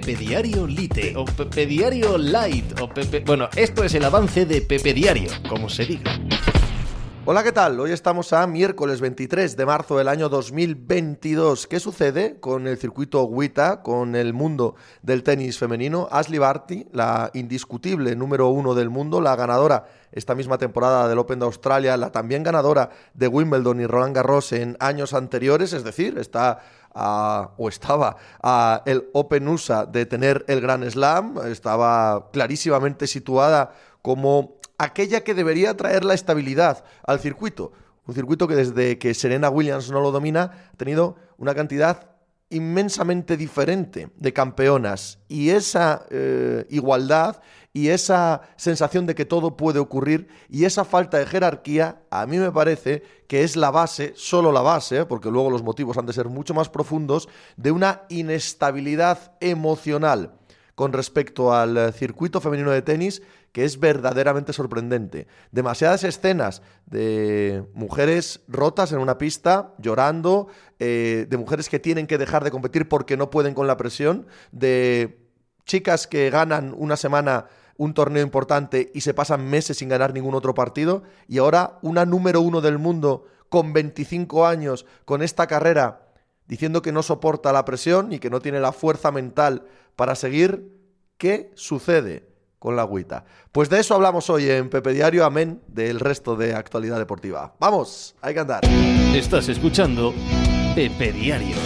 Pepe Diario Lite o Pepe Diario Light o Pepe... Bueno, esto es el avance de Pepe Diario, como se diga. Hola, ¿qué tal? Hoy estamos a miércoles 23 de marzo del año 2022. ¿Qué sucede con el circuito WITA, con el mundo del tenis femenino? Ashley Barty, la indiscutible número uno del mundo, la ganadora esta misma temporada del Open de Australia, la también ganadora de Wimbledon y Roland Garros en años anteriores, es decir, está o estaba el Open USA de tener el Grand Slam, estaba clarísimamente situada como aquella que debería traer la estabilidad al circuito. Un circuito que desde que Serena Williams no lo domina ha tenido una cantidad inmensamente diferente de campeonas y esa eh, igualdad y esa sensación de que todo puede ocurrir y esa falta de jerarquía a mí me parece que es la base, solo la base, porque luego los motivos han de ser mucho más profundos, de una inestabilidad emocional con respecto al circuito femenino de tenis que es verdaderamente sorprendente. Demasiadas escenas de mujeres rotas en una pista, llorando, eh, de mujeres que tienen que dejar de competir porque no pueden con la presión, de chicas que ganan una semana un torneo importante y se pasan meses sin ganar ningún otro partido, y ahora una número uno del mundo con 25 años, con esta carrera, diciendo que no soporta la presión y que no tiene la fuerza mental para seguir, ¿qué sucede? con la agüita. Pues de eso hablamos hoy en Pepe Diario, amén del resto de actualidad deportiva. Vamos, hay que andar. Estás escuchando Pepe Diario.